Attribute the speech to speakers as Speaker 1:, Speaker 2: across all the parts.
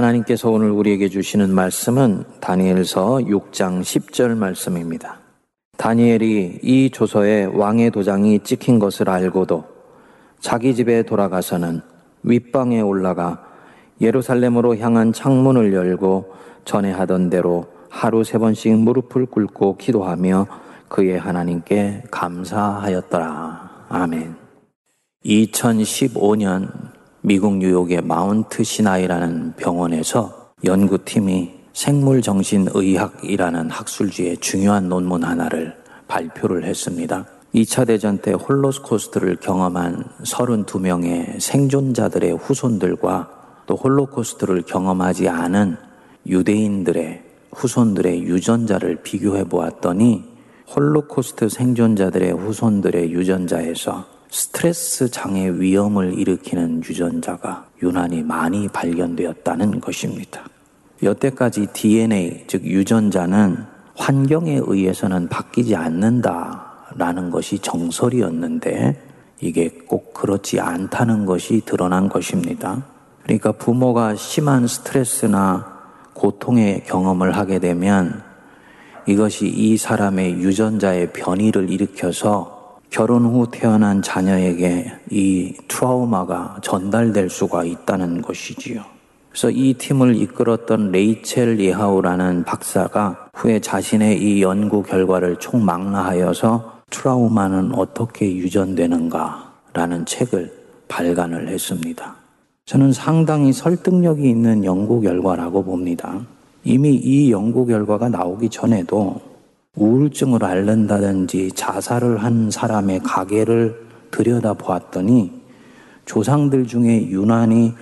Speaker 1: 하나님께서 오늘 우리에게 주시는 말씀은 다니엘서 6장 10절 말씀입니다. 다니엘이 이 조서에 왕의 도장이 찍힌 것을 알고도 자기 집에 돌아가서는 윗방에 올라가 예루살렘으로 향한 창문을 열고 전에 하던 대로 하루 세 번씩 무릎을 꿇고 기도하며 그의 하나님께 감사하였더라. 아멘. 2015년 미국 뉴욕의 마운트 시나이라는 병원에서 연구팀이 생물정신의학이라는 학술지의 중요한 논문 하나를 발표를 했습니다. 2차 대전 때 홀로코스트를 경험한 32명의 생존자들의 후손들과 또 홀로코스트를 경험하지 않은 유대인들의 후손들의 유전자를 비교해 보았더니 홀로코스트 생존자들의 후손들의 유전자에서 스트레스 장애 위험을 일으키는 유전자가 유난히 많이 발견되었다는 것입니다. 여태까지 DNA, 즉 유전자는 환경에 의해서는 바뀌지 않는다라는 것이 정설이었는데 이게 꼭 그렇지 않다는 것이 드러난 것입니다. 그러니까 부모가 심한 스트레스나 고통의 경험을 하게 되면 이것이 이 사람의 유전자의 변이를 일으켜서 결혼 후 태어난 자녀에게 이 트라우마가 전달될 수가 있다는 것이지요. 그래서 이 팀을 이끌었던 레이첼 예하우라는 박사가 후에 자신의 이 연구 결과를 총망라하여서 트라우마는 어떻게 유전되는가라는 책을 발간을 했습니다. 저는 상당히 설득력이 있는 연구 결과라고 봅니다. 이미 이 연구 결과가 나오기 전에도 우울증을 앓는다든지 자살을 한 사람의 가계를 들여다 보았더니 조상들 중에 유난히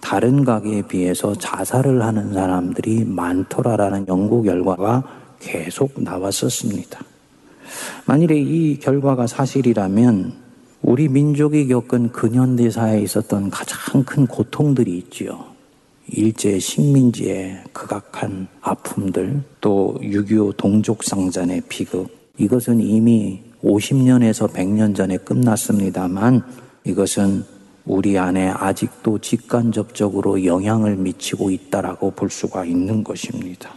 Speaker 1: 다른 가게에 비해서 자살을 하는 사람들이 많더라라는 연구 결과가 계속 나왔었습니다. 만일에 이 결과가 사실이라면 우리 민족이 겪은 근현대사에 있었던 가장 큰 고통들이 있지요. 일제 식민지의 극악한 아픔들, 또 6.25 동족상잔의 비극, 이것은 이미 50년에서 100년 전에 끝났습니다만 이것은 우리 안에 아직도 직간접적으로 영향을 미치고 있다라고 볼 수가 있는 것입니다.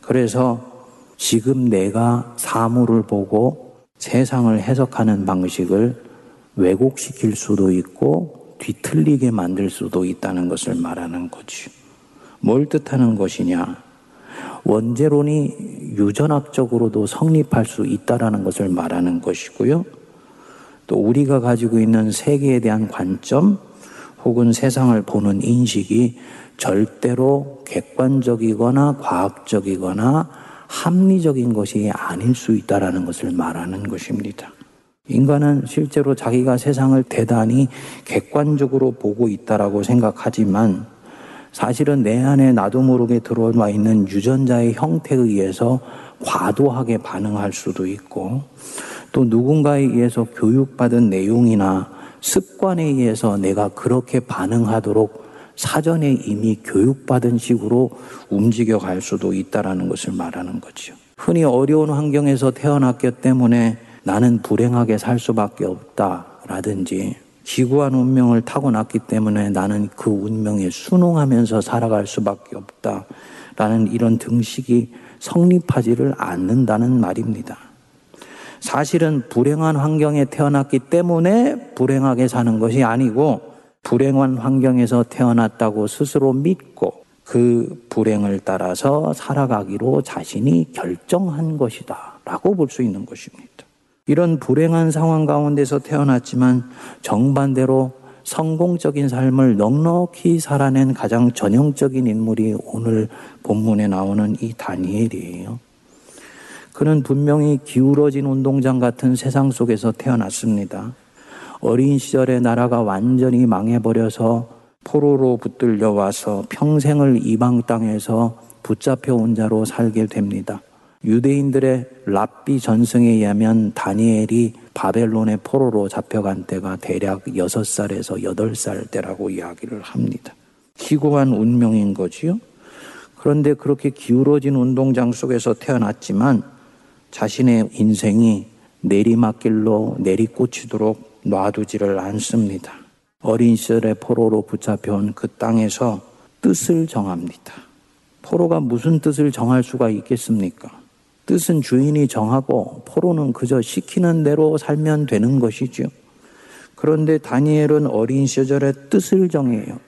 Speaker 1: 그래서 지금 내가 사물을 보고 세상을 해석하는 방식을 왜곡시킬 수도 있고 뒤틀리게 만들 수도 있다는 것을 말하는 거지. 뭘 뜻하는 것이냐? 원죄론이 유전학적으로도 성립할 수 있다라는 것을 말하는 것이고요. 또 우리가 가지고 있는 세계에 대한 관점 혹은 세상을 보는 인식이 절대로 객관적이거나 과학적이거나 합리적인 것이 아닐 수 있다라는 것을 말하는 것입니다. 인간은 실제로 자기가 세상을 대단히 객관적으로 보고 있다라고 생각하지만 사실은 내 안에 나도 모르게 들어와 있는 유전자의 형태에 의해서 과도하게 반응할 수도 있고 또 누군가에 의해서 교육받은 내용이나 습관에 의해서 내가 그렇게 반응하도록 사전에 이미 교육받은 식으로 움직여 갈 수도 있다라는 것을 말하는 거죠. 흔히 어려운 환경에서 태어났기 때문에 나는 불행하게 살 수밖에 없다라든지 지구한 운명을 타고났기 때문에 나는 그 운명에 순응하면서 살아갈 수밖에 없다라는 이런 등식이 성립하지를 않는다는 말입니다. 사실은 불행한 환경에 태어났기 때문에 불행하게 사는 것이 아니고 불행한 환경에서 태어났다고 스스로 믿고 그 불행을 따라서 살아가기로 자신이 결정한 것이다. 라고 볼 수 있는 것입니다. 이런 불행한 상황 가운데서 태어났지만 정반대로 성공적인 삶을 넉넉히 살아낸 가장 전형적인 인물이 오늘 본문에 나오는 이 다니엘이에요. 그는 분명히 기울어진 운동장 같은 세상 속에서 태어났습니다. 어린 시절에 나라가 완전히 망해버려서 포로로 붙들려 와서 평생을 이방 땅에서 붙잡혀 온 자로 살게 됩니다. 유대인들의 랍비 전승에 의하면 다니엘이 바벨론의 포로로 잡혀간 때가 대략 6살에서 8살 때라고 이야기를 합니다. 기고한 운명인 거지요. 그런데 그렇게 기울어진 운동장 속에서 태어났지만 자신의 인생이 내리막길로 내리꽂히도록 놔두지를 않습니다. 어린 시절에 포로로 붙잡혀온 그 땅에서 뜻을 정합니다. 포로가 무슨 뜻을 정할 수가 있겠습니까? 뜻은 주인이 정하고 포로는 그저 시키는 대로 살면 되는 것이죠. 그런데 다니엘은 어린 시절에 뜻을 정해요.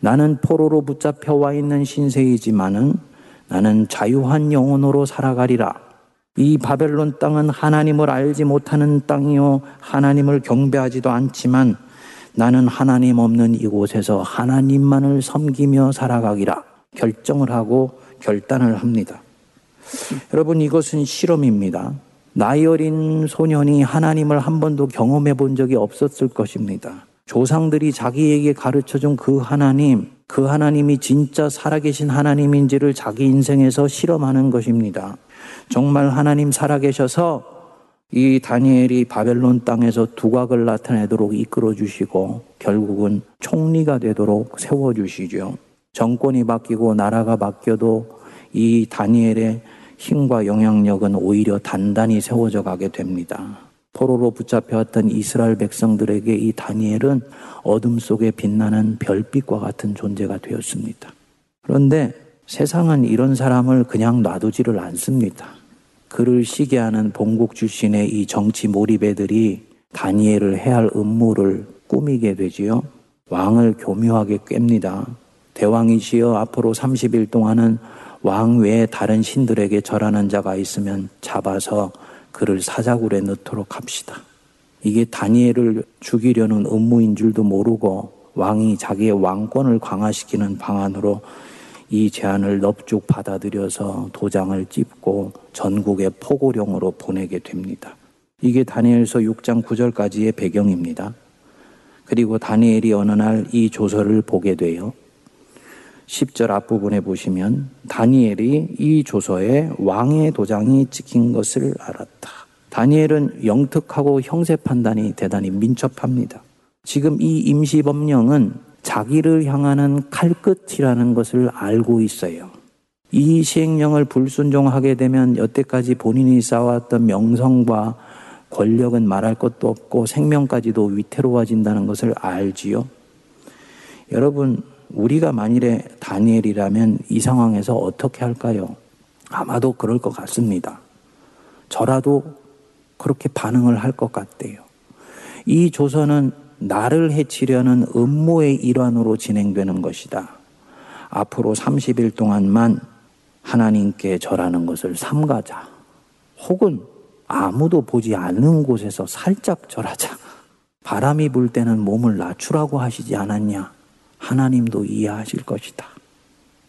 Speaker 1: 나는 포로로 붙잡혀 와 있는 신세이지만은 나는 자유한 영혼으로 살아가리라. 이 바벨론 땅은 하나님을 알지 못하는 땅이요. 하나님을 경배하지도 않지만 나는 하나님 없는 이곳에서 하나님만을 섬기며 살아가기라. 결정을 하고 결단을 합니다. 여러분, 이것은 실험입니다. 나이 어린 소년이 하나님을 한 번도 경험해 본 적이 없었을 것입니다. 조상들이 자기에게 가르쳐 준 그 하나님, 그 하나님이 진짜 살아계신 하나님인지를 자기 인생에서 실험하는 것입니다. 정말 하나님 살아계셔서 이 다니엘이 바벨론 땅에서 두각을 나타내도록 이끌어 주시고 결국은 총리가 되도록 세워 주시죠. 정권이 바뀌고 나라가 바뀌어도 이 다니엘의 힘과 영향력은 오히려 단단히 세워져 가게 됩니다. 포로로 붙잡혀왔던 이스라엘 백성들에게 이 다니엘은 어둠 속에 빛나는 별빛과 같은 존재가 되었습니다. 그런데 세상은 이런 사람을 그냥 놔두지를 않습니다. 그를 시기하는 본국 출신의 이 정치 몰입애들이 다니엘을 해할 음모를 꾸미게 되지요. 왕을 교묘하게 깹니다. 대왕이시여 앞으로 30일 동안은 왕 외에 다른 신들에게 절하는 자가 있으면 잡아서 그를 사자굴에 넣도록 합시다. 이게 다니엘을 죽이려는 음모인 줄도 모르고 왕이 자기의 왕권을 강화시키는 방안으로 이 제안을 넙죽 받아들여서 도장을 찝고 전국의 포고령으로 보내게 됩니다. 이게 다니엘서 6장 9절까지의 배경입니다. 그리고 다니엘이 어느 날 이 조서를 보게 돼요. 10절 앞부분에 보시면 다니엘이 이 조서에 왕의 도장이 찍힌 것을 알았다. 다니엘은 영특하고 형세 판단이 대단히 민첩합니다. 지금 이 임시법령은 자기를 향하는 칼끝이라는 것을 알고 있어요. 이 시행령을 불순종하게 되면 여태까지 본인이 쌓아왔던 명성과 권력은 말할 것도 없고 생명까지도 위태로워진다는 것을 알지요. 여러분, 우리가 만일에 다니엘이라면 이 상황에서 어떻게 할까요? 아마도 그럴 것 같습니다. 저라도 그렇게 반응을 할 것 같대요. 이 조선은 나를 해치려는 음모의 일환으로 진행되는 것이다. 앞으로 30일 동안만 하나님께 절하는 것을 삼가자. 혹은 아무도 보지 않는 곳에서 살짝 절하자. 바람이 불 때는 몸을 낮추라고 하시지 않았냐? 하나님도 이해하실 것이다.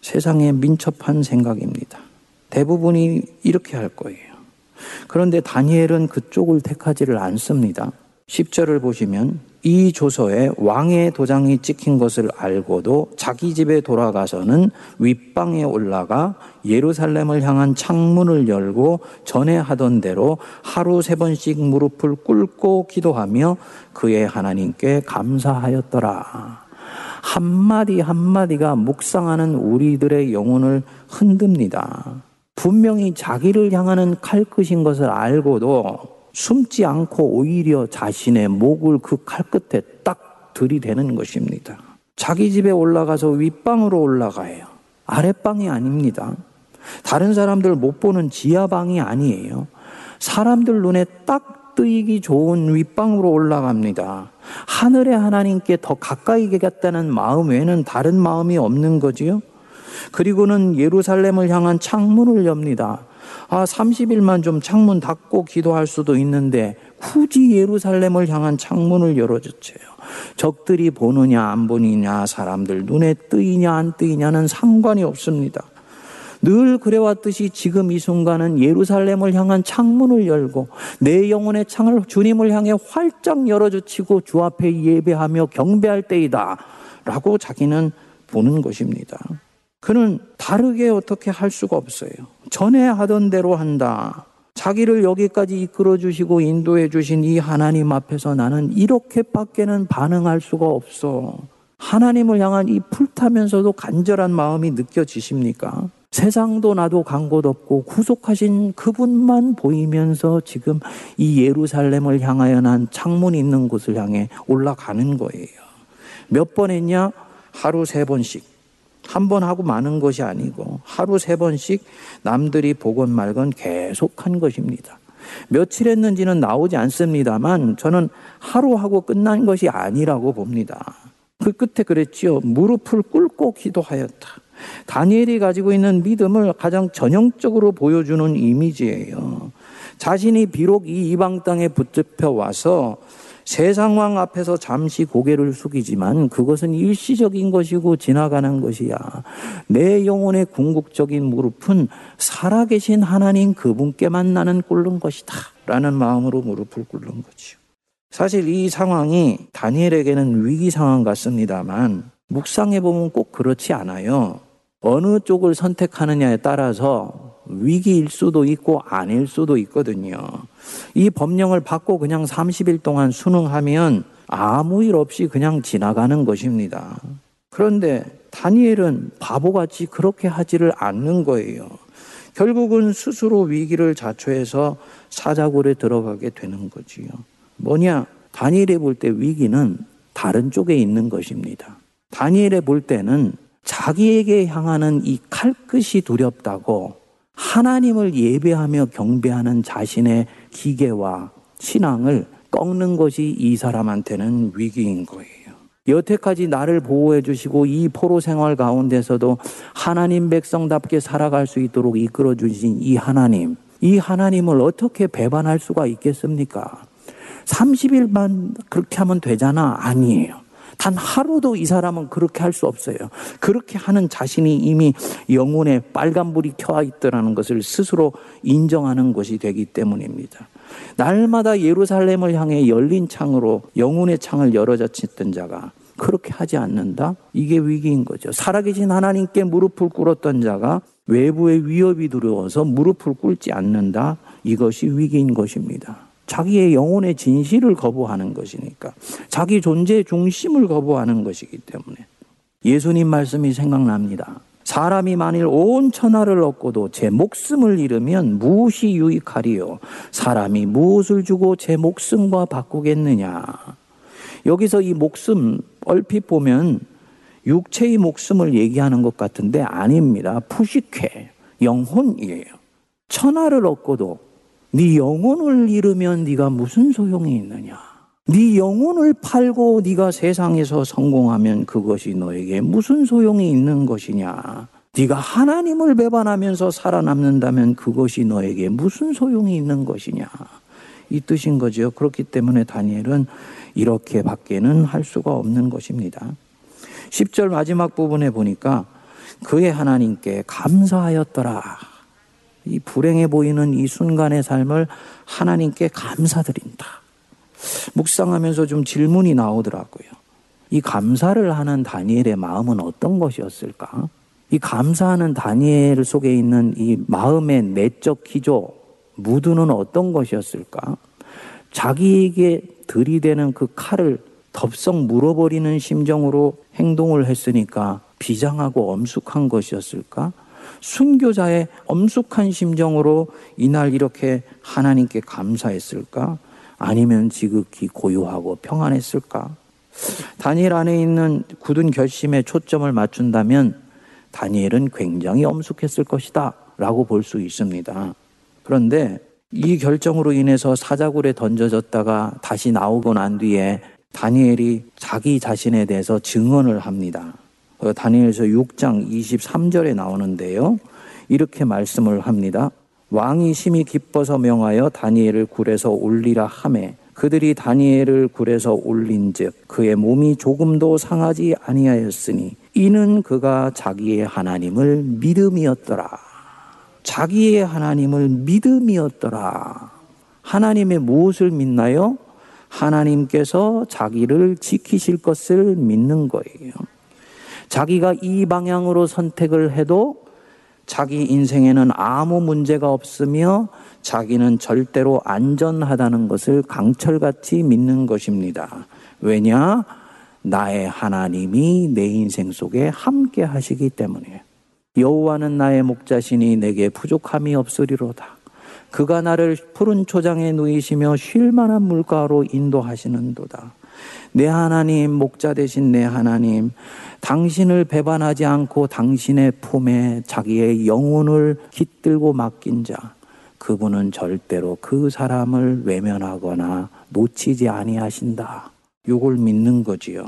Speaker 1: 세상에 민첩한 생각입니다. 대부분이 이렇게 할 거예요. 그런데 다니엘은 그쪽을 택하지를 않습니다. 10절을 보시면 이 조서에 왕의 도장이 찍힌 것을 알고도 자기 집에 돌아가서는 윗방에 올라가 예루살렘을 향한 창문을 열고 전에 하던 대로 하루 세 번씩 무릎을 꿇고 기도하며 그의 하나님께 감사하였더라. 한마디 한마디가 묵상하는 우리들의 영혼을 흔듭니다. 분명히 자기를 향하는 칼끝인 것을 알고도 숨지 않고 오히려 자신의 목을 그 칼끝에 딱 들이대는 것입니다. 자기 집에 올라가서 윗방으로 올라가요. 아랫방이 아닙니다. 다른 사람들 못 보는 지하방이 아니에요. 사람들 눈에 딱 뜨이기 좋은 윗방으로 올라갑니다. 하늘의 하나님께 더 가까이 가겠다는 마음 외에는 다른 마음이 없는 거지요. 그리고는 예루살렘을 향한 창문을 엽니다. 아, 30일만 좀 창문 닫고 기도할 수도 있는데 굳이 예루살렘을 향한 창문을 열어주세요. 적들이 보느냐 안 보느냐 사람들 눈에 뜨이냐 안 뜨이냐는 상관이 없습니다. 늘 그래왔듯이 지금 이 순간은 예루살렘을 향한 창문을 열고 내 영혼의 창을 주님을 향해 활짝 열어주치고 주 앞에 예배하며 경배할 때이다. 라고 자기는 보는 것입니다. 그는 다르게 어떻게 할 수가 없어요. 전에 하던 대로 한다. 자기를 여기까지 이끌어 주시고 인도해 주신 이 하나님 앞에서 나는 이렇게밖에는 반응할 수가 없어. 하나님을 향한 이 풀타면서도 간절한 마음이 느껴지십니까? 세상도 나도 간 곳 없고 구속하신 그분만 보이면서 지금 이 예루살렘을 향하여 난 창문 있는 곳을 향해 올라가는 거예요. 몇 번 했냐? 하루 세 번씩. 한 번 하고 마는 것이 아니고 하루 세 번씩 남들이 보건 말건 계속 한 것입니다. 며칠 했는지는 나오지 않습니다만 저는 하루 하고 끝난 것이 아니라고 봅니다. 그 끝에 그랬지요. 무릎을 꿇고 기도하였다. 다니엘이 가지고 있는 믿음을 가장 전형적으로 보여주는 이미지예요. 자신이 비록 이 이방 땅에 붙잡혀 와서 세상왕 앞에서 잠시 고개를 숙이지만 그것은 일시적인 것이고 지나가는 것이야. 내 영혼의 궁극적인 무릎은 살아계신 하나님 그분께만 나는 꿇는 것이다. 라는 마음으로 무릎을 꿇는 거지요. 사실 이 상황이 다니엘에게는 위기 상황 같습니다만 묵상해 보면 꼭 그렇지 않아요. 어느 쪽을 선택하느냐에 따라서 위기일 수도 있고 아닐 수도 있거든요. 이 법령을 받고 그냥 30일 동안 수능하면 아무 일 없이 그냥 지나가는 것입니다. 그런데 다니엘은 바보같이 그렇게 하지를 않는 거예요. 결국은 스스로 위기를 자초해서 사자굴에 들어가게 되는 거지요. 뭐냐? 다니엘에 볼때 위기는 다른 쪽에 있는 것입니다. 다니엘에 볼 때는 자기에게 향하는 이 칼끝이 두렵다고 하나님을 예배하며 경배하는 자신의 기계와 신앙을 꺾는 것이 이 사람한테는 위기인 거예요. 여태까지 나를 보호해 주시고 이 포로 생활 가운데서도 하나님 백성답게 살아갈 수 있도록 이끌어 주신 이 하나님, 이 하나님을 어떻게 배반할 수가 있겠습니까? 30일만 그렇게 하면 되잖아. 아니에요. 단 하루도 이 사람은 그렇게 할 수 없어요. 그렇게 하는 자신이 이미 영혼에 빨간불이 켜와 있더라는 것을 스스로 인정하는 것이 되기 때문입니다. 날마다 예루살렘을 향해 열린 창으로 영혼의 창을 열어젖혔던 자가 그렇게 하지 않는다? 이게 위기인 거죠. 살아계신 하나님께 무릎을 꿇었던 자가 외부의 위협이 두려워서 무릎을 꿇지 않는다? 이것이 위기인 것입니다. 자기의 영혼의 진실을 거부하는 것이니까. 자기 존재의 중심을 거부하는 것이기 때문에. 예수님 말씀이 생각납니다. 사람이 만일 온 천하를 얻고도 제 목숨을 잃으면 무엇이 유익하리요? 사람이 무엇을 주고 제 목숨과 바꾸겠느냐? 여기서 이 목숨 얼핏 보면 육체의 목숨을 얘기하는 것 같은데 아닙니다. 푸시쾌 영혼이에요. 천하를 얻고도 네 영혼을 잃으면 네가 무슨 소용이 있느냐? 네 영혼을 팔고 네가 세상에서 성공하면 그것이 너에게 무슨 소용이 있는 것이냐? 네가 하나님을 배반하면서 살아남는다면 그것이 너에게 무슨 소용이 있는 것이냐? 이 뜻인 거죠. 그렇기 때문에 다니엘은 이렇게 밖에는 할 수가 없는 것입니다. 10절 마지막 부분에 보니까 그의 하나님께 감사하였더라. 이 불행해 보이는 이 순간의 삶을 하나님께 감사드린다. 묵상하면서 좀 질문이 나오더라고요. 이 감사를 하는 다니엘의 마음은 어떤 것이었을까? 이 감사하는 다니엘 속에 있는 이 마음의 내적 기조, 무드는 어떤 것이었을까? 자기에게 들이대는 그 칼을 덥석 물어버리는 심정으로 행동을 했으니까 비장하고 엄숙한 것이었을까? 순교자의 엄숙한 심정으로 이날 이렇게 하나님께 감사했을까? 아니면 지극히 고요하고 평안했을까? 다니엘 안에 있는 굳은 결심에 초점을 맞춘다면 다니엘은 굉장히 엄숙했을 것이다 라고 볼 수 있습니다. 그런데 이 결정으로 인해서 사자굴에 던져졌다가 다시 나오고 난 뒤에 다니엘이 자기 자신에 대해서 증언을 합니다. 어, 다니엘서 6장 23절에 나오는데요. 이렇게 말씀을 합니다. 왕이 심히 기뻐서 명하여 다니엘을 굴에서 올리라 하매 그들이 다니엘을 굴에서 올린즉 그의 몸이 조금도 상하지 아니하였으니 이는 그가 자기의 하나님을 믿음이었더라. 자기의 하나님을 믿음이었더라. 하나님의 무엇을 믿나요? 하나님께서 자기를 지키실 것을 믿는 거예요. 자기가 이 방향으로 선택을 해도 자기 인생에는 아무 문제가 없으며 자기는 절대로 안전하다는 것을 강철같이 믿는 것입니다. 왜냐? 나의 하나님이 내 인생 속에 함께 하시기 때문에 여호와는 나의 목자시니 내게 부족함이 없으리로다. 그가 나를 푸른 초장에 누이시며 쉴 만한 물가로 인도하시는도다. 내 하나님, 목자 되신 내 하나님, 당신을 배반하지 않고 당신의 품에 자기의 영혼을 깃들고 맡긴 자, 그분은 절대로 그 사람을 외면하거나 놓치지 아니하신다. 요걸 믿는 거지요.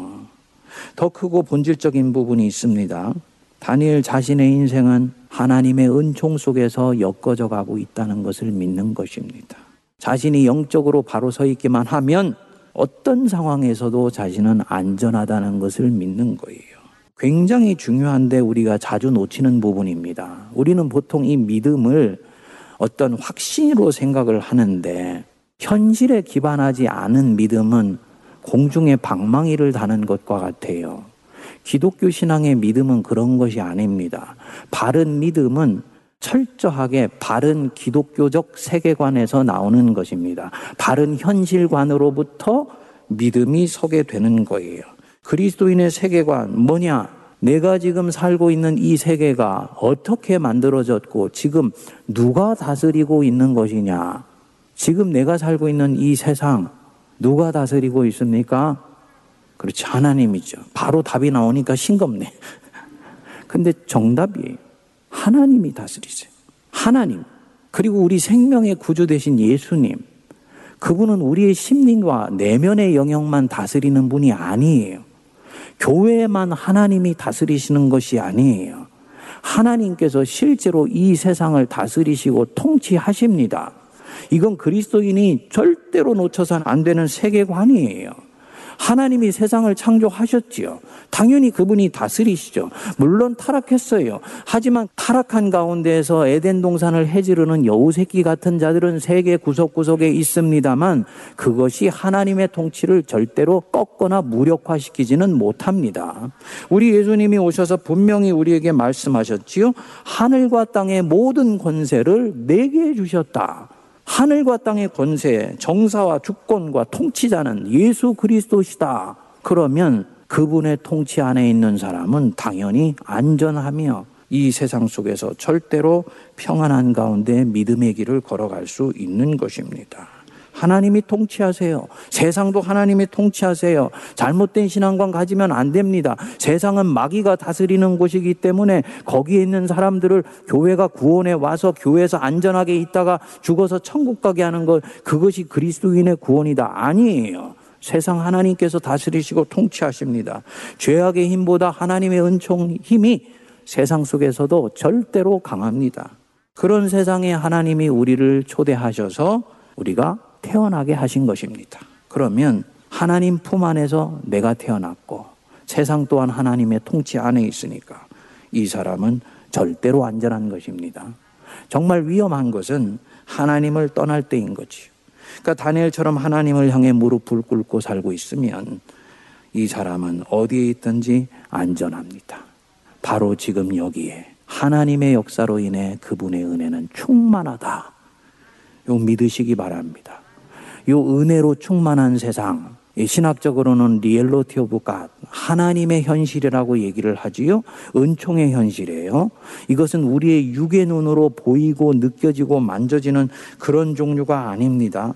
Speaker 1: 더 크고 본질적인 부분이 있습니다. 다니엘 자신의 인생은 하나님의 은총 속에서 엮어져 가고 있다는 것을 믿는 것입니다. 자신이 영적으로 바로 서 있기만 하면 어떤 상황에서도 자신은 안전하다는 것을 믿는 거예요. 굉장히 중요한데 우리가 자주 놓치는 부분입니다. 우리는 보통 이 믿음을 어떤 확신으로 생각을 하는데 현실에 기반하지 않은 믿음은 공중에 방망이를 다는 것과 같아요. 기독교 신앙의 믿음은 그런 것이 아닙니다. 바른 믿음은 철저하게 바른 기독교적 세계관에서 나오는 것입니다. 바른 현실관으로부터 믿음이 서게 되는 거예요. 그리스도인의 세계관 뭐냐? 내가 지금 살고 있는 이 세계가 어떻게 만들어졌고 지금 누가 다스리고 있는 것이냐? 지금 내가 살고 있는 이 세상 누가 다스리고 있습니까? 그렇지 하나님이죠. 바로 답이 나오니까 싱겁네. 근데 정답이 하나님이 다스리세요. 하나님. 그리고 우리 생명의 구주 되신 예수님. 그분은 우리의 심리와 내면의 영역만 다스리는 분이 아니에요. 교회만 하나님이 다스리시는 것이 아니에요. 하나님께서 실제로 이 세상을 다스리시고 통치하십니다. 이건 그리스도인이 절대로 놓쳐서는 안 되는 세계관이에요. 하나님이 세상을 창조하셨지요. 당연히 그분이 다스리시죠. 물론 타락했어요. 하지만 타락한 가운데에서 에덴 동산을 해지르는 여우 새끼 같은 자들은 세계 구석구석에 있습니다만 그것이 하나님의 통치를 절대로 꺾거나 무력화시키지는 못합니다. 우리 예수님이 오셔서 분명히 우리에게 말씀하셨지요. 하늘과 땅의 모든 권세를 내게 주셨다. 하늘과 땅의 권세, 정사와 주권과 통치자는 예수 그리스도시다. 그러면 그분의 통치 안에 있는 사람은 당연히 안전하며 이 세상 속에서 절대로 평안한 가운데 믿음의 길을 걸어갈 수 있는 것입니다. 하나님이 통치하세요. 세상도 하나님이 통치하세요. 잘못된 신앙관 가지면 안 됩니다. 세상은 마귀가 다스리는 곳이기 때문에 거기에 있는 사람들을 교회가 구원에 와서 교회에서 안전하게 있다가 죽어서 천국 가게 하는 것 그것이 그리스도인의 구원이다. 아니에요. 세상 하나님께서 다스리시고 통치하십니다. 죄악의 힘보다 하나님의 은총 힘이 세상 속에서도 절대로 강합니다. 그런 세상에 하나님이 우리를 초대하셔서 우리가 태어나게 하신 것입니다. 그러면 하나님 품 안에서 내가 태어났고 세상 또한 하나님의 통치 안에 있으니까 이 사람은 절대로 안전한 것입니다. 정말 위험한 것은 하나님을 떠날 때인 거지. 그러니까 다니엘처럼 하나님을 향해 무릎을 꿇고 살고 있으면 이 사람은 어디에 있든지 안전합니다. 바로 지금 여기에 하나님의 역사로 인해 그분의 은혜는 충만하다. 요 믿으시기 바랍니다. 요 은혜로 충만한 세상, 신학적으로는 reality of God, 하나님의 현실이라고 얘기를 하지요. 은총의 현실이에요. 이것은 우리의 육의 눈으로 보이고 느껴지고 만져지는 그런 종류가 아닙니다.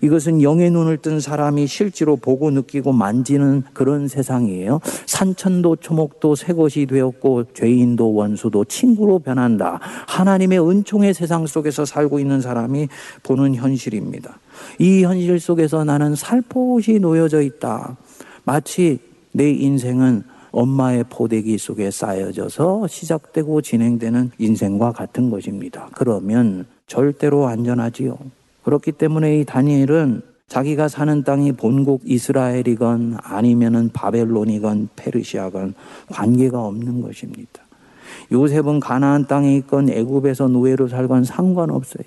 Speaker 1: 이것은 영의 눈을 뜬 사람이 실제로 보고 느끼고 만지는 그런 세상이에요. 산천도 초목도 새 것이 되었고 죄인도 원수도 친구로 변한다. 하나님의 은총의 세상 속에서 살고 있는 사람이 보는 현실입니다. 이 현실 속에서 나는 살포시 놓여져 있다. 마치 내 인생은 엄마의 포대기 속에 쌓여져서 시작되고 진행되는 인생과 같은 것입니다. 그러면 절대로 안전하지요. 그렇기 때문에 이 다니엘은 자기가 사는 땅이 본국 이스라엘이건 아니면은 바벨론이건 페르시아건 관계가 없는 것입니다. 요셉은 가나안 땅에 있건 애굽에서 노예로 살건 상관없어요.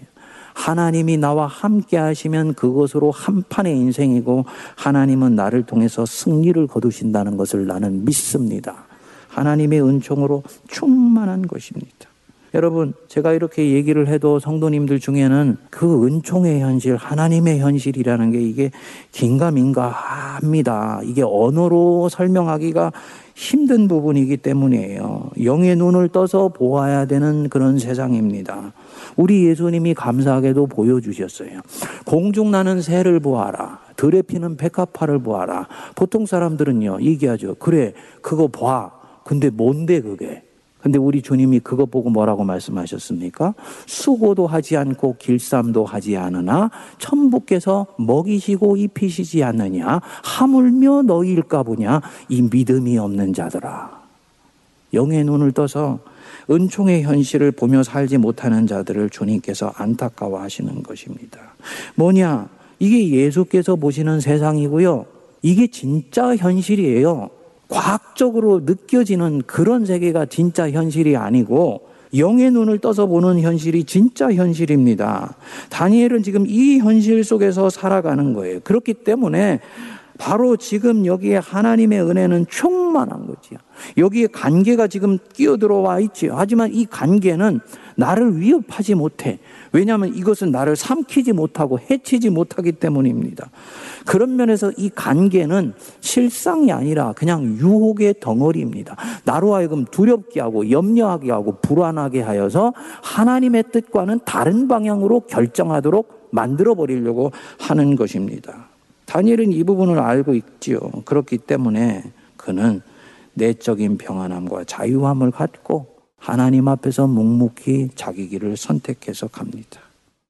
Speaker 1: 하나님이 나와 함께 하시면 그것으로 한 판의 인생이고 하나님은 나를 통해서 승리를 거두신다는 것을 나는 믿습니다. 하나님의 은총으로 충만한 것입니다. 여러분, 제가 이렇게 얘기를 해도 성도님들 중에는 그 은총의 현실, 하나님의 현실이라는 게 이게 긴가민가 합니다. 이게 언어로 설명하기가 힘든 부분이기 때문이에요. 영의 눈을 떠서 보아야 되는 그런 세상입니다. 우리 예수님이 감사하게도 보여주셨어요. 공중 나는 새를 보아라. 들에 피는 백합화를 보아라. 보통 사람들은요, 얘기하죠. 그래, 그거 봐. 근데 뭔데 그게? 근데 우리 주님이 그거 보고 뭐라고 말씀하셨습니까? 수고도 하지 않고 길쌈도 하지 않으나 천부께서 먹이시고 입히시지 않느냐 하물며 너희일까 보냐 이 믿음이 없는 자들아 영의 눈을 떠서 은총의 현실을 보며 살지 못하는 자들을 주님께서 안타까워하시는 것입니다. 뭐냐? 이게 예수께서 보시는 세상이고요. 이게 진짜 현실이에요. 과학적으로 느껴지는 그런 세계가 진짜 현실이 아니고 영의 눈을 떠서 보는 현실이 진짜 현실입니다. 다니엘은 지금 이 현실 속에서 살아가는 거예요. 그렇기 때문에 바로 지금 여기에 하나님의 은혜는 충만한 거지요. 여기에 관계가 지금 끼어들어와 있지요. 하지만 이 관계는 나를 위협하지 못해. 왜냐하면 이것은 나를 삼키지 못하고 해치지 못하기 때문입니다. 그런 면에서 이 관계는 실상이 아니라 그냥 유혹의 덩어리입니다. 나로 하여금 두렵게 하고 염려하게 하고 불안하게 하여서 하나님의 뜻과는 다른 방향으로 결정하도록 만들어 버리려고 하는 것입니다. 다니엘은 이 부분을 알고 있지요. 그렇기 때문에 그는 내적인 평안함과 자유함을 갖고 하나님 앞에서 묵묵히 자기 길을 선택해서 갑니다.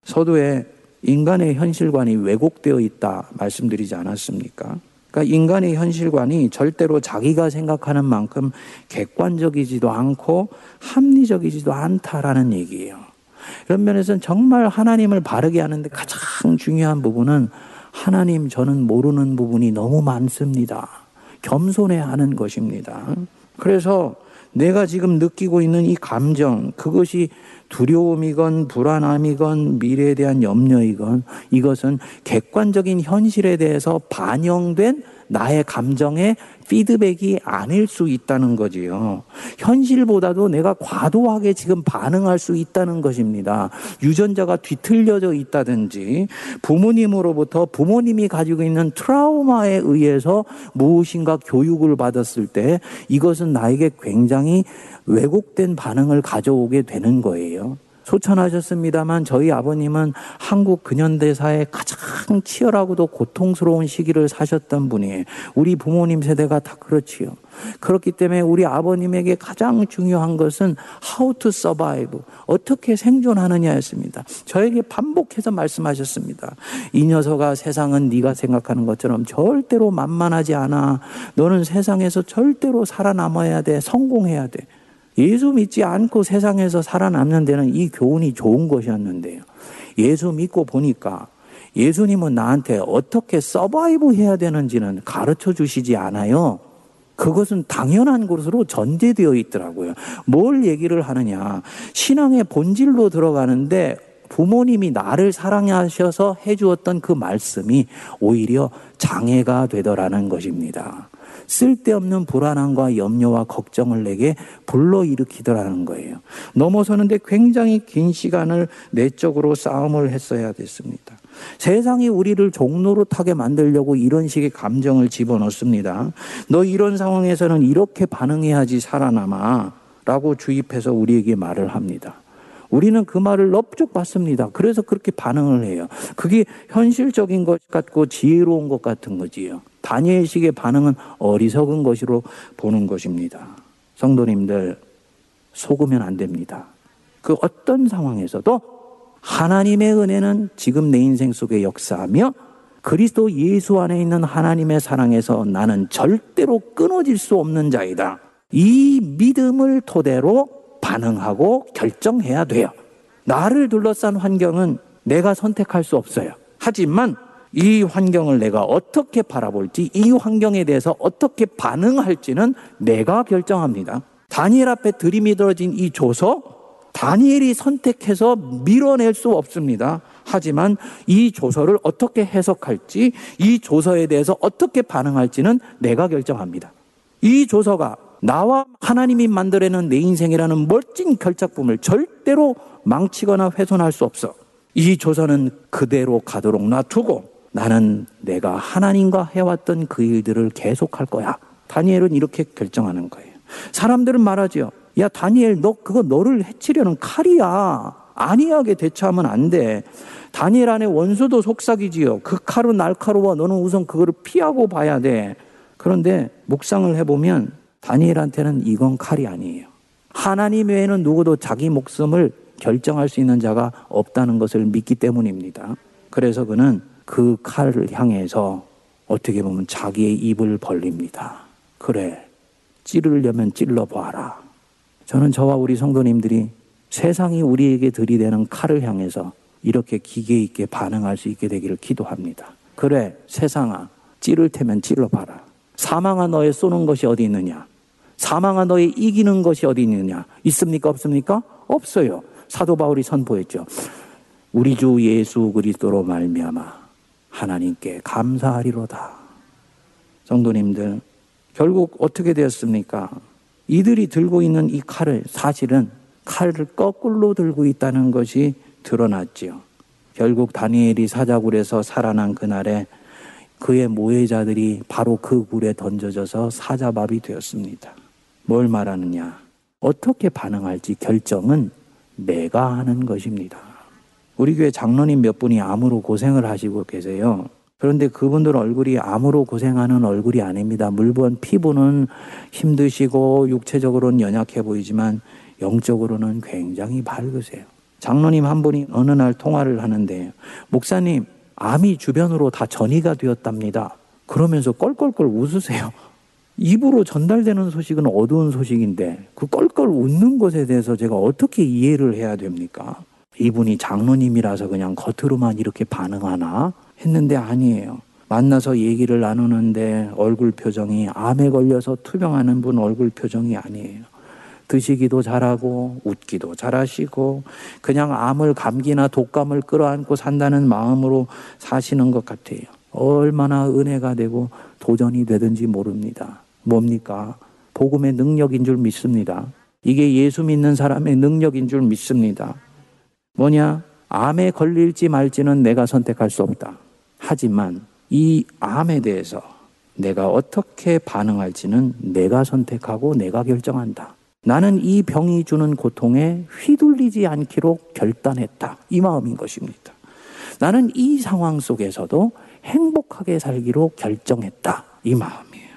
Speaker 1: 서두에 인간의 현실관이 왜곡되어 있다 말씀드리지 않았습니까? 그러니까 인간의 현실관이 절대로 자기가 생각하는 만큼 객관적이지도 않고 합리적이지도 않다라는 얘기예요. 그런 면에서는 정말 하나님을 바르게 하는데 가장 중요한 부분은 하나님 저는 모르는 부분이 너무 많습니다. 겸손해 하는 것입니다. 그래서 내가 지금 느끼고 있는 이 감정, 그것이 두려움이건 불안함이건 미래에 대한 염려이건 이것은 객관적인 현실에 대해서 반영된 나의 감정의 피드백이 아닐 수 있다는 거지요. 현실보다도 내가 과도하게 지금 반응할 수 있다는 것입니다. 유전자가 뒤틀려져 있다든지 부모님으로부터 부모님이 가지고 있는 트라우마에 의해서 무엇인가 교육을 받았을 때 이것은 나에게 굉장히 왜곡된 반응을 가져오게 되는 거예요. 소천하셨습니다만 저희 아버님은 한국 근현대사의 가장 치열하고도 고통스러운 시기를 사셨던 분이에요. 우리 부모님 세대가 다 그렇지요. 그렇기 때문에 우리 아버님에게 가장 중요한 것은 how to survive. 어떻게 생존하느냐였습니다. 저에게 반복해서 말씀하셨습니다. 이 녀석아 세상은 네가 생각하는 것처럼 절대로 만만하지 않아. 너는 세상에서 절대로 살아남아야 돼. 성공해야 돼. 예수 믿지 않고 세상에서 살아남는 데는 이 교훈이 좋은 것이었는데요. 예수 믿고 보니까 예수님은 나한테 어떻게 서바이브 해야 되는지는 가르쳐 주시지 않아요. 그것은 당연한 것으로 전제되어 있더라고요. 뭘 얘기를 하느냐. 신앙의 본질로 들어가는데 부모님이 나를 사랑하셔서 해주었던 그 말씀이 오히려 장애가 되더라는 것입니다. 쓸데없는 불안함과 염려와 걱정을 내게 불러일으키더라는 거예요. 넘어서는데 굉장히 긴 시간을 내적으로 싸움을 했어야 됐습니다. 세상이 우리를 종로로 타게 만들려고 이런 식의 감정을 집어넣습니다. 너 이런 상황에서는 이렇게 반응해야지 살아남아. 라고 주입해서 우리에게 말을 합니다. 우리는 그 말을 넙죽 받습니다. 그래서 그렇게 반응을 해요. 그게 현실적인 것 같고 지혜로운 것 같은 거지요. 다니엘식의 반응은 어리석은 것으로 보는 것입니다. 성도님들, 속으면 안 됩니다. 그 어떤 상황에서도 하나님의 은혜는 지금 내 인생 속에 역사하며 그리스도 예수 안에 있는 하나님의 사랑에서 나는 절대로 끊어질 수 없는 자이다. 이 믿음을 토대로 반응하고 결정해야 돼요. 나를 둘러싼 환경은 내가 선택할 수 없어요. 하지만 이 환경을 내가 어떻게 바라볼지, 이 환경에 대해서 어떻게 반응할지는 내가 결정합니다. 다니엘 앞에 들이밀어진 이 조서, 다니엘이 선택해서 밀어낼 수 없습니다. 하지만 이 조서를 어떻게 해석할지, 이 조서에 대해서 어떻게 반응할지는 내가 결정합니다. 이 조서가 나와 하나님이 만들어낸 내 인생이라는 멋진 결작품을 절대로 망치거나 훼손할 수 없어. 이 조서는 그대로 가도록 놔두고 나는 내가 하나님과 해왔던 그 일들을 계속할 거야. 다니엘은 이렇게 결정하는 거예요. 사람들은 말하죠. 야, 다니엘, 너 그거 너를 해치려는 칼이야. 안이하게 대처하면 안 돼. 다니엘 안에 원수도 속삭이지요. 그 칼은 날카로워. 너는 우선 그거를 피하고 봐야 돼. 그런데 묵상을 해보면 다니엘한테는 이건 칼이 아니에요. 하나님 외에는 누구도 자기 목숨을 결정할 수 있는 자가 없다는 것을 믿기 때문입니다. 그래서 그는 그 칼을 향해서 어떻게 보면 자기의 입을 벌립니다. 그래, 찌르려면 찔러봐라. 저는 저와 우리 성도님들이 세상이 우리에게 들이대는 칼을 향해서 이렇게 기계 있게 반응할 수 있게 되기를 기도합니다. 그래, 세상아, 찌를 테면 찔러봐라. 사망아 너의 쏘는 것이 어디 있느냐? 사망아 너의 이기는 것이 어디 있느냐? 있습니까? 없습니까? 없어요. 사도 바울이 선포했죠. 우리 주 예수 그리스도로 말미암아 하나님께 감사하리로다. 성도님들, 결국 어떻게 되었습니까? 이들이 들고 있는 이 칼을 사실은 칼을 거꾸로 들고 있다는 것이 드러났지요. 결국 다니엘이 사자굴에서 살아난 그날에 그의 모해자들이 바로 그 굴에 던져져서 사자밥이 되었습니다. 뭘 말하느냐? 어떻게 반응할지 결정은 내가 하는 것입니다. 우리 교회 장로님 몇 분이 암으로 고생을 하시고 계세요. 그런데 그분들 얼굴이 암으로 고생하는 얼굴이 아닙니다. 물론 피부는 힘드시고 육체적으로는 연약해 보이지만 영적으로는 굉장히 밝으세요. 장로님 한 분이 어느 날 통화를 하는데 목사님 암이 주변으로 다 전이가 되었답니다. 그러면서 껄껄껄 웃으세요. 입으로 전달되는 소식은 어두운 소식인데 그 껄껄 웃는 것에 대해서 제가 어떻게 이해를 해야 됩니까? 이분이 장로님이라서 그냥 겉으로만 이렇게 반응하나 했는데 아니에요. 만나서 얘기를 나누는데 얼굴 표정이 암에 걸려서 투병하는 분 얼굴 표정이 아니에요. 드시기도 잘하고 웃기도 잘하시고 그냥 암을 감기나 독감을 끌어안고 산다는 마음으로 사시는 것 같아요. 얼마나 은혜가 되고 도전이 되든지 모릅니다. 뭡니까? 복음의 능력인 줄 믿습니다. 이게 예수 믿는 사람의 능력인 줄 믿습니다. 뭐냐? 암에 걸릴지 말지는 내가 선택할 수 없다. 하지만 이 암에 대해서 내가 어떻게 반응할지는 내가 선택하고 내가 결정한다. 나는 이 병이 주는 고통에 휘둘리지 않기로 결단했다. 이 마음인 것입니다. 나는 이 상황 속에서도 행복하게 살기로 결정했다. 이 마음이에요.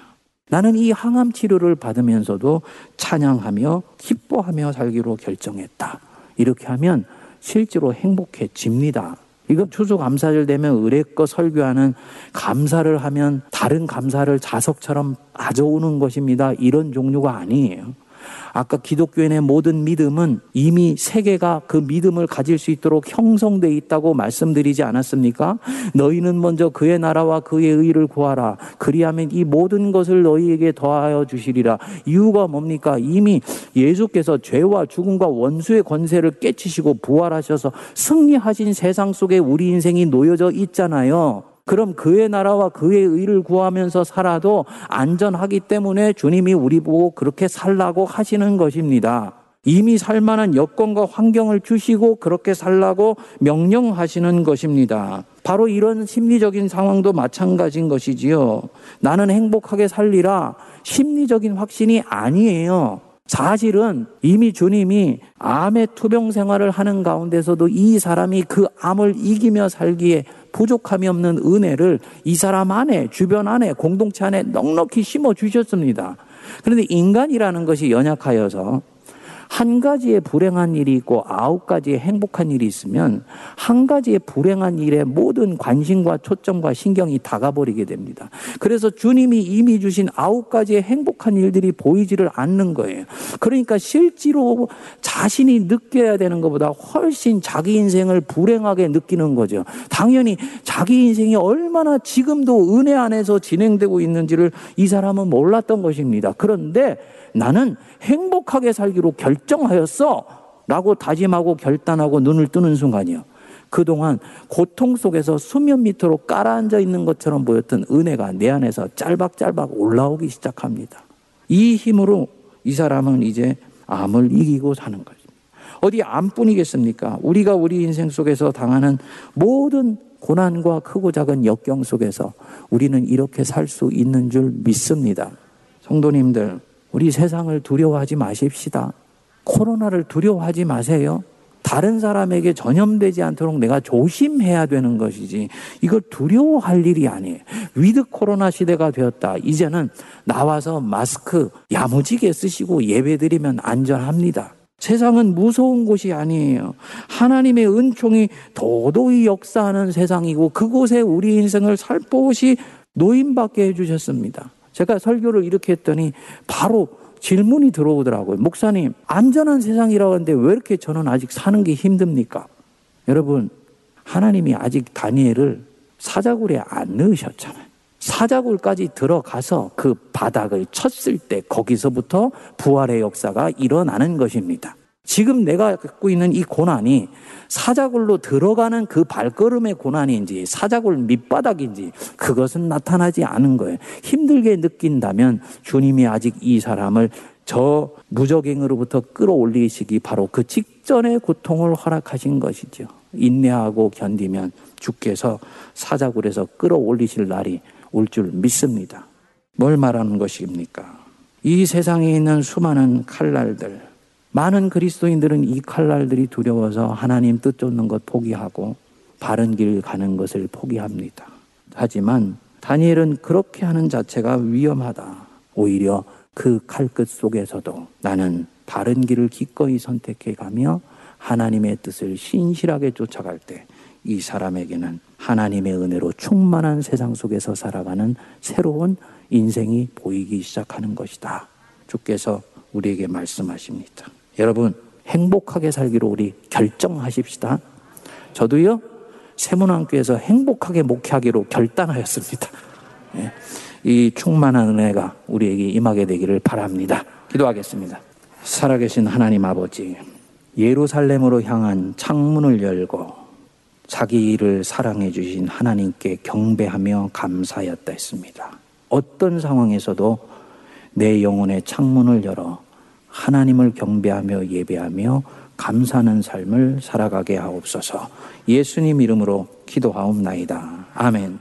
Speaker 1: 나는 이 항암 치료를 받으면서도 찬양하며 기뻐하며 살기로 결정했다. 이렇게 하면 실제로 행복해집니다. 이건 추수감사절 되면 의뢰껏 설교하는 감사를 하면 다른 감사를 자석처럼 가져오는 것입니다. 이런 종류가 아니에요. 아까 기독교인의 모든 믿음은 이미 세계가 그 믿음을 가질 수 있도록 형성돼 있다고 말씀드리지 않았습니까? 너희는 먼저 그의 나라와 그의 의를 구하라. 그리하면 이 모든 것을 너희에게 더하여 주시리라. 이유가 뭡니까? 이미 예수께서 죄와 죽음과 원수의 권세를 깨치시고 부활하셔서 승리하신 세상 속에 우리 인생이 놓여져 있잖아요. 그럼 그의 나라와 그의 의를 구하면서 살아도 안전하기 때문에 주님이 우리 보고 그렇게 살라고 하시는 것입니다. 이미 살만한 여건과 환경을 주시고 그렇게 살라고 명령하시는 것입니다. 바로 이런 심리적인 상황도 마찬가지인 것이지요. 나는 행복하게 살리라 심리적인 확신이 아니에요. 사실은 이미 주님이 암의 투병 생활을 하는 가운데서도 이 사람이 그 암을 이기며 살기에 부족함이 없는 은혜를 이 사람 안에, 주변 안에, 공동체 안에 넉넉히 심어 주셨습니다. 그런데 인간이라는 것이 연약하여서 한 가지의 불행한 일이 있고 아홉 가지의 행복한 일이 있으면 한 가지의 불행한 일에 모든 관심과 초점과 신경이 다가버리게 됩니다. 그래서 주님이 이미 주신 아홉 가지의 행복한 일들이 보이지를 않는 거예요. 그러니까 실제로 자신이 느껴야 되는 것보다 훨씬 자기 인생을 불행하게 느끼는 거죠. 당연히 자기 인생이 얼마나 지금도 은혜 안에서 진행되고 있는지를 이 사람은 몰랐던 것입니다. 그런데 나는 행복하게 살기로 결정하였어. 라고 다짐하고 결단하고 눈을 뜨는 순간이요. 그동안 고통 속에서 수면 밑으로 깔아앉아 있는 것처럼 보였던 은혜가 내 안에서 짤박짤박 올라오기 시작합니다. 이 힘으로 이 사람은 이제 암을 이기고 사는 거죠. 어디 암뿐이겠습니까? 우리가 우리 인생 속에서 당하는 모든 고난과 크고 작은 역경 속에서 우리는 이렇게 살 수 있는 줄 믿습니다. 성도님들, 우리 세상을 두려워하지 마십시다. 코로나를 두려워하지 마세요. 다른 사람에게 전염되지 않도록 내가 조심해야 되는 것이지 이걸 두려워할 일이 아니에요. 위드 코로나 시대가 되었다. 이제는 나와서 마스크 야무지게 쓰시고 예배드리면 안전합니다. 세상은 무서운 곳이 아니에요. 하나님의 은총이 도도히 역사하는 세상이고 그곳에 우리 인생을 살포시 노인받게 해주셨습니다. 제가 설교를 이렇게 했더니 바로 질문이 들어오더라고요. 목사님, 안전한 세상이라고 하는데 왜 이렇게 저는 아직 사는 게 힘듭니까? 여러분, 하나님이 아직 다니엘을 사자굴에 안 넣으셨잖아요. 사자굴까지 들어가서 그 바닥을 쳤을 때 거기서부터 부활의 역사가 일어나는 것입니다. 지금 내가 갖고 있는 이 고난이 사자굴로 들어가는 그 발걸음의 고난인지 사자굴 밑바닥인지 그것은 나타나지 않은 거예요. 힘들게 느낀다면 주님이 아직 이 사람을 저 무적행으로부터 끌어올리시기 바로 그 직전의 고통을 허락하신 것이죠. 인내하고 견디면 주께서 사자굴에서 끌어올리실 날이 올 줄 믿습니다. 뭘 말하는 것입니까? 이 세상에 있는 수많은 칼날들, 많은 그리스도인들은 이 칼날들이 두려워서 하나님 뜻 쫓는 것 포기하고 바른 길 가는 것을 포기합니다. 하지만 다니엘은 그렇게 하는 자체가 위험하다. 오히려 그 칼끝 속에서도 나는 바른 길을 기꺼이 선택해 가며 하나님의 뜻을 신실하게 쫓아갈 때 이 사람에게는 하나님의 은혜로 충만한 세상 속에서 살아가는 새로운 인생이 보이기 시작하는 것이다. 주께서 우리에게 말씀하십니다. 여러분, 행복하게 살기로 우리 결정하십시다. 저도요, 세문안교에서 행복하게 목회하기로 결단하였습니다. 예, 이 충만한 은혜가 우리에게 임하게 되기를 바랍니다. 기도하겠습니다. 살아계신 하나님 아버지, 예루살렘으로 향한 창문을 열고 자기 일을 사랑해 주신 하나님께 경배하며 감사하였다 했습니다. 어떤 상황에서도 내 영혼의 창문을 열어 하나님을 경배하며 예배하며 감사하는 삶을 살아가게 하옵소서. 예수님 이름으로 기도하옵나이다. 아멘.